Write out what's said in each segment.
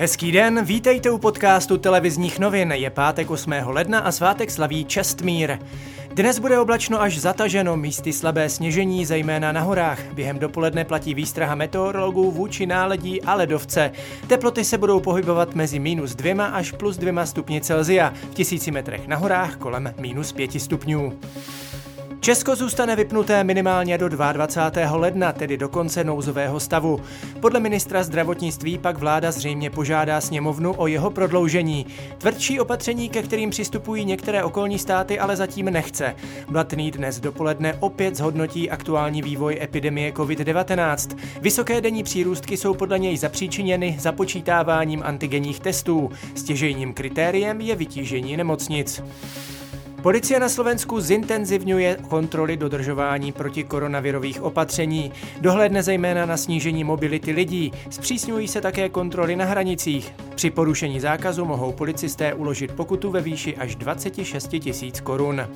Hezký den, vítejte u podcastu televizních novin. Je pátek 8. ledna a svátek slaví Čestmír. Dnes bude oblačno až zataženo, místy slabé sněžení, zejména na horách. Během dopoledne platí výstraha meteorologů vůči náledí a ledovce. Teploty se budou pohybovat mezi minus dvěma až plus dvěma stupni Celzia, v tisíci metrech na horách kolem minus pěti stupňů. Česko zůstane vypnuté minimálně do 22. ledna, tedy do konce nouzového stavu. Podle ministra zdravotnictví pak vláda zřejmě požádá sněmovnu o jeho prodloužení. Tvrdší opatření, ke kterým přistupují některé okolní státy, ale zatím nechce. Blatný dnes dopoledne opět zhodnotí aktuální vývoj epidemie COVID-19. Vysoké denní přírůstky jsou podle něj zapříčiněny započítáváním antigenních testů. Stěžejním kritériem je vytížení nemocnic. Policie na Slovensku zintenzivňuje kontroly dodržování proti koronavirových opatření. Dohledne zejména na snížení mobility lidí. Zpřísňují se také kontroly na hranicích. Při porušení zákazu mohou policisté uložit pokutu ve výši až 26 tisíc korun.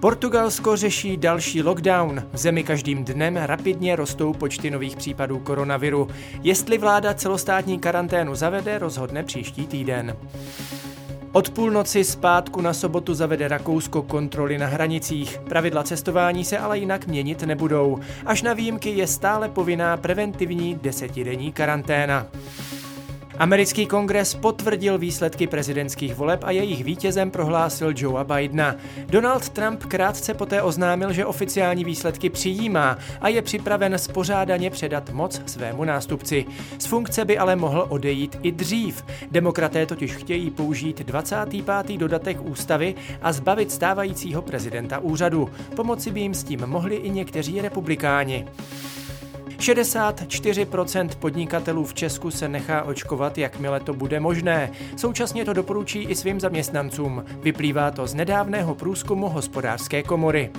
Portugalsko řeší další lockdown. V zemi každým dnem rapidně rostou počty nových případů koronaviru. Jestli vláda celostátní karanténu zavede, rozhodne příští týden. Od půlnoci zpátku na sobotu zavede Rakousko kontroly na hranicích. Pravidla cestování se ale jinak měnit nebudou. Až na výjimky je stále povinná preventivní desetidenní karanténa. Americký kongres potvrdil výsledky prezidentských voleb a jejich vítězem prohlásil Joea Bidena. Donald Trump krátce poté oznámil, že oficiální výsledky přijímá a je připraven spořádaně předat moc svému nástupci. Z funkce by ale mohl odejít i dřív. Demokraté totiž chtějí použít 25. dodatek ústavy a zbavit stávajícího prezidenta úřadu. Pomoci by jim s tím mohli i někteří republikáni. 64% podnikatelů v Česku se nechá očkovat, jakmile to bude možné. Současně to doporučí i svým zaměstnancům. Vyplývá to z nedávného průzkumu hospodářské komory.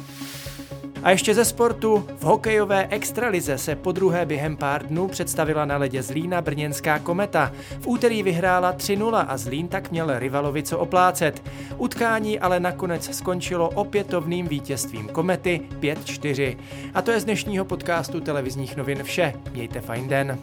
A ještě ze sportu. V hokejové extralize se po druhé během pár dnů představila na ledě Zlína brněnská kometa. V úterý vyhrála 3-0 a Zlín tak měl rivalovi co oplácet. Utkání ale nakonec skončilo opětovným vítězstvím komety 5-4. A to je z dnešního podcastu televizních novin vše. Mějte fajn den.